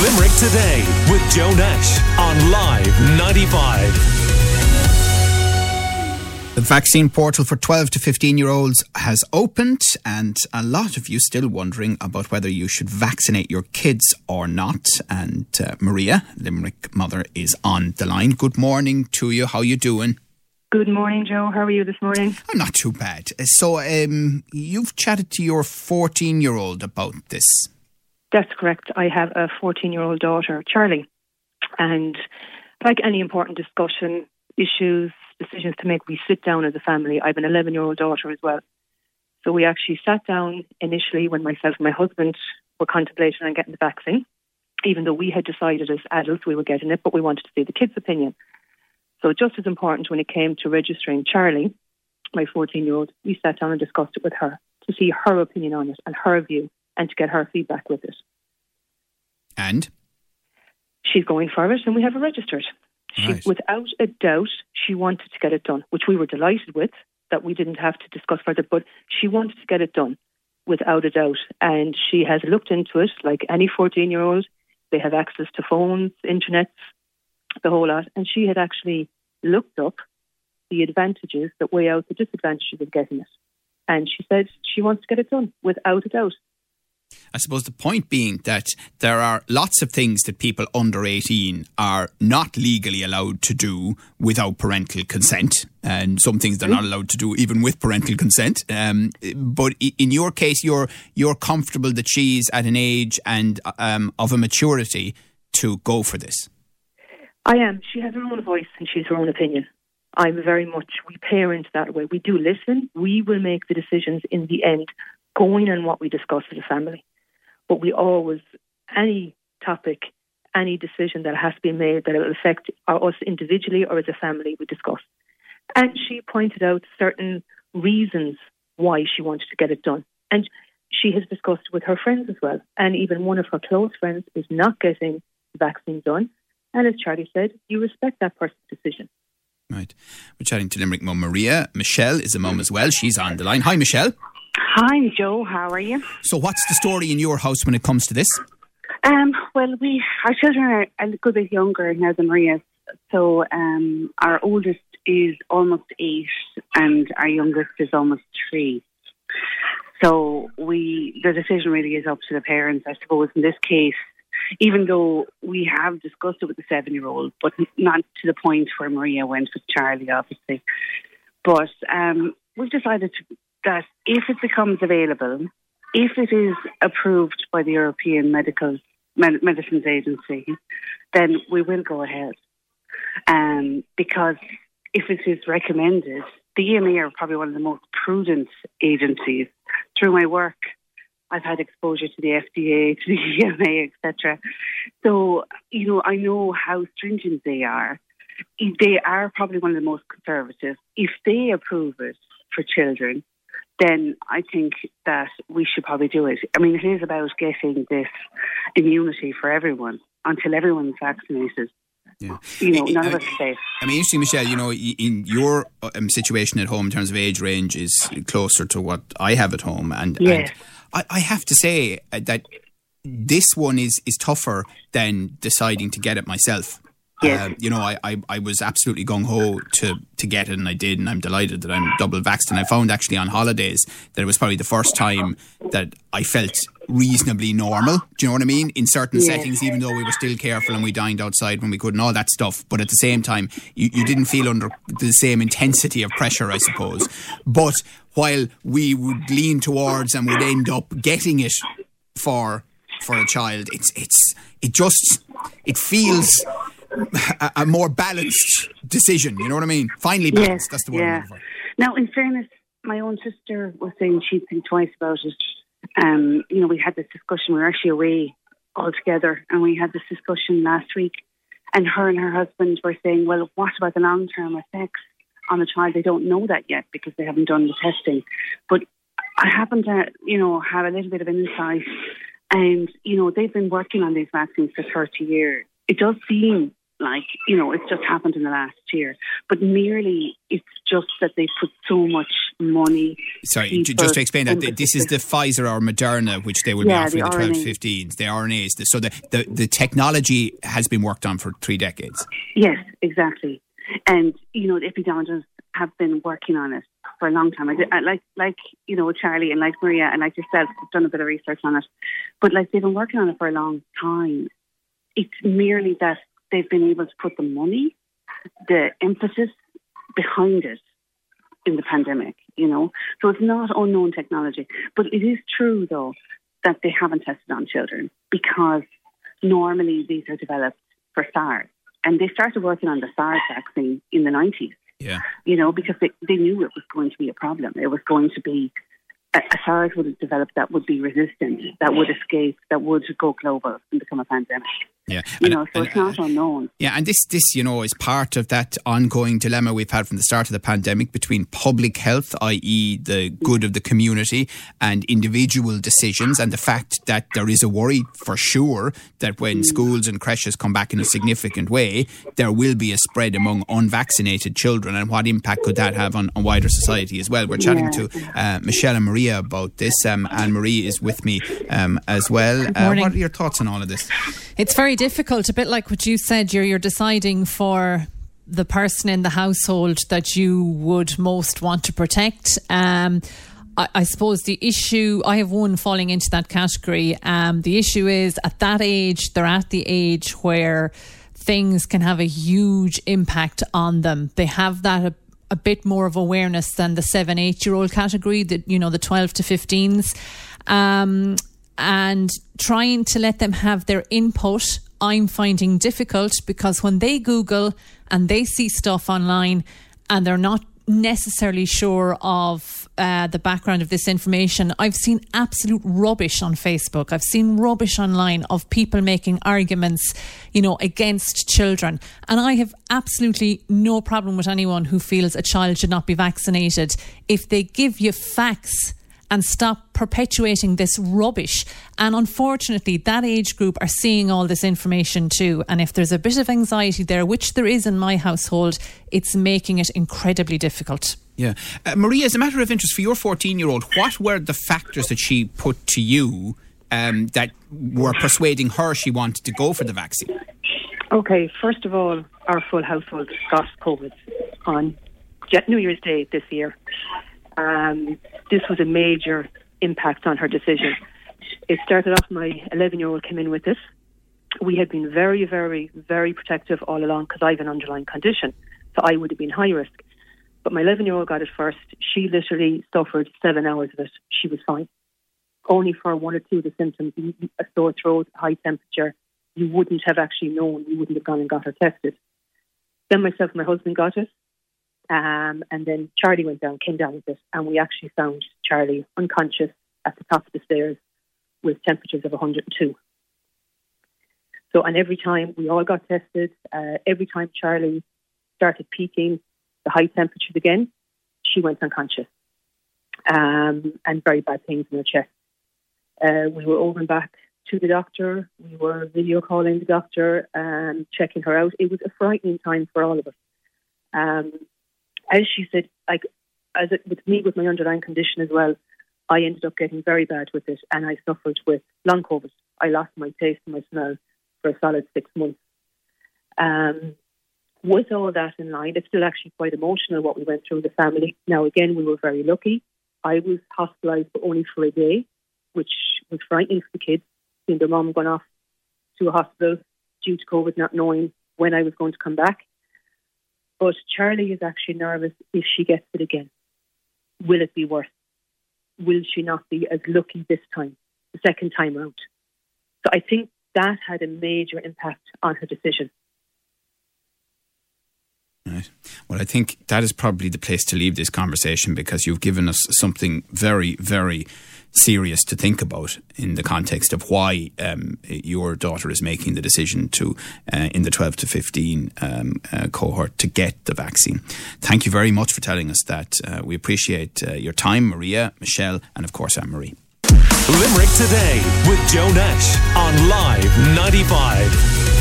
Limerick Today with Joe Nash on Live 95. The vaccine portal for 12 to 15 year olds has opened, and a lot of you still wondering about whether you should vaccinate your kids or not. And uh, Maria, Limerick mother, is on the line. Good morning to you. How you doing? Good morning, Joe. How are you this morning? I'm not too bad. So, um, you've chatted to your 14 year old about this. That's correct. I have a 14 year old daughter, Charlie. And like any important discussion, issues, decisions to make, we sit down as a family. I have an 11 year old daughter as well. So we actually sat down initially when myself and my husband were contemplating on getting the vaccine, even though we had decided as adults we were getting it, but we wanted to see the kids' opinion. So just as important when it came to registering Charlie, my 14 year old, we sat down and discussed it with her to see her opinion on it and her view and to get her feedback with it. And? She's going for it and we have her registered. She, Right. without a doubt, she wanted to get it done, which we were delighted with, that we didn't have to discuss further, but she wanted to get it done without a doubt. And she has looked into it like any 14 year old. They have access to phones, internet, the whole lot. And she had actually looked up the advantages that weigh out the disadvantages of getting it. And she said she wants to get it done without a doubt. I suppose the point being that there are lots of things that people under 18 are not legally allowed to do without parental consent, and some things they're not allowed to do even with parental consent. Um, but in your case, you're you're comfortable that she's at an age and um, of a maturity to go for this. I am. She has her own voice and she's her own opinion. I'm very much, we parent that way. We do listen. We will make the decisions in the end, going on what we discuss as a family. But we always, any topic, any decision that has to be made that will affect us individually or as a family, we discuss. And she pointed out certain reasons why she wanted to get it done. And she has discussed with her friends as well. And even one of her close friends is not getting the vaccine done. And as Charlie said, you respect that person's decision. Right. We're chatting to Limerick mum Maria. Michelle is a mum as well. She's on the line. Hi, Michelle. Hi, Joe. How are you? So, what's the story in your house when it comes to this? Um, well, we our children are a little bit younger now than Maria's. So um, our oldest is almost eight, and our youngest is almost three. So we the decision really is up to the parents, I suppose. In this case, even though we have discussed it with the seven-year-old, but not to the point where Maria went with Charlie, obviously. But um, we've decided to, that if it becomes available, if it is approved by the European Medical Med- Medicines Agency, then we will go ahead. Um, because if it is recommended, the EMA are probably one of the most prudent agencies. Through my work, I've had exposure to the FDA, to the EMA, etc. So, you know, I know how stringent they are. They are probably one of the most conservative. If they approve it for children, then I think that we should probably do it. I mean, it is about getting this immunity for everyone until everyone's vaccinated. Yeah. You know, none I- of us safe. I mean, interesting, Michelle. You know, in your um, situation at home, in terms of age range, is closer to what I have at home, and, Yes. and I, I have to say uh, that this one is is tougher than deciding to get it myself. Yes. Uh, you know, I, I, I was absolutely gung ho to, to get it, and I did, and I'm delighted that I'm double vaxxed. And I found actually on holidays that it was probably the first time that I felt reasonably normal. Do you know what I mean? In certain Yes. settings, even though we were still careful and we dined outside when we could and all that stuff, but at the same time, you, you didn't feel under the same intensity of pressure, I suppose. But while we would lean towards and would end up getting it for for a child, it's it's it just it feels a, a more balanced decision. You know what I mean? Finally balanced. That's the word. Yeah. Now, in fairness, my own sister was saying she'd think twice about it. Um, you know, we had this discussion. We were actually away all together, and we had this discussion last week. And her and her husband were saying, "Well, what about the long-term effects on the child? They don't know that yet because they haven't done the testing." But I happen to, you know, have a little bit of insight, and you know, they've been working on these vaccines for thirty years. It does seem like, you know, it's just happened in the last year. But merely, it's just that they put so much money. Sorry, just to explain that, this is the Pfizer or Moderna, which they will yeah, be offering the, the 12 to 15s, the RNAs. So the, the, the technology has been worked on for three decades. Yes, exactly. And, you know, the epidemiologists have been working on it for a long time. I, did, I like, like you know, Charlie and like Maria and like yourself, have done a bit of research on it. But like they've been working on it for a long time. It's merely that they've been able to put the money, the emphasis behind it in the pandemic, you know. So it's not unknown technology. But it is true, though, that they haven't tested on children because normally these are developed for SARS. And they started working on the SARS vaccine in the 90s. Yeah. You know, because they, they knew it was going to be a problem. It was going to be a, a SARS would have developed that would be resistant, that would escape, that would go global and become a pandemic. Yeah, you and, know, so and, it's not unknown. Yeah, and this, this, you know, is part of that ongoing dilemma we've had from the start of the pandemic between public health, i.e., the good of the community, and individual decisions, and the fact that there is a worry for sure that when mm. schools and creches come back in a significant way, there will be a spread among unvaccinated children, and what impact could that have on, on wider society as well? We're chatting yeah. to uh, Michelle and Maria about this. Um, Anne Marie is with me um, as well. Uh, what are your thoughts on all of this? It's very difficult, a bit like what you said. You're you're deciding for the person in the household that you would most want to protect. Um, I, suppose the issue, I have one falling into that category. Um, the issue is at that age, they're at the age where things can have a huge impact on them. They have that a, a bit more of awareness than the seven, eight year old category, that, you know, the 12 to 15s. Um, and trying to let them have their input, I'm finding difficult because when they Google and they see stuff online and they're not necessarily sure of uh, the background of this information. I've seen absolute rubbish on Facebook. I've seen rubbish online of people making arguments, you know, against children. And I have absolutely no problem with anyone who feels a child should not be vaccinated if they give you facts and stop perpetuating this rubbish. And unfortunately, that age group are seeing all this information too. And if there's a bit of anxiety there, which there is in my household, it's making it incredibly difficult. Yeah. Uh, Maria, as a matter of interest, for your 14 year old, what were the factors that she put to you um, that were persuading her she wanted to go for the vaccine? Okay, first of all, our full household got COVID on New Year's Day this year um, this was a major impact on her decision. It started off, my 11 year old came in with this. We had been very, very, very protective all along because I have an underlying condition, so I would have been high risk. But my 11 year old got it first. She literally suffered seven hours of it. She was fine. Only for one or two of the symptoms, a sore throat, high temperature, you wouldn't have actually known. You wouldn't have gone and got her tested. Then myself and my husband got it. Um, and then Charlie went down, came down with it, and we actually found Charlie unconscious at the top of the stairs with temperatures of 102. So, and every time we all got tested, uh, every time Charlie started peaking the high temperatures again, she went unconscious um, and very bad pains in her chest. Uh, we were over and back to the doctor. We were video calling the doctor and checking her out. It was a frightening time for all of us. Um, as she said, like as it, with me with my underlying condition as well, I ended up getting very bad with it, and I suffered with long COVID. I lost my taste and my smell for a solid six months. Um, with all that in mind, it's still actually quite emotional what we went through the family. Now, again, we were very lucky. I was hospitalised, but only for a day, which was frightening for the kids, seeing their mum gone off to a hospital due to COVID, not knowing when I was going to come back. But Charlie is actually nervous if she gets it again. Will it be worse? Will she not be as lucky this time, the second time out? So I think that had a major impact on her decision. Right. Well, I think that is probably the place to leave this conversation because you've given us something very, very serious to think about in the context of why um, your daughter is making the decision to, uh, in the 12 to 15 um, uh, cohort, to get the vaccine. Thank you very much for telling us that. Uh, we appreciate uh, your time, Maria, Michelle, and of course, Anne Marie. Limerick Today with Joe Nash on Live 95.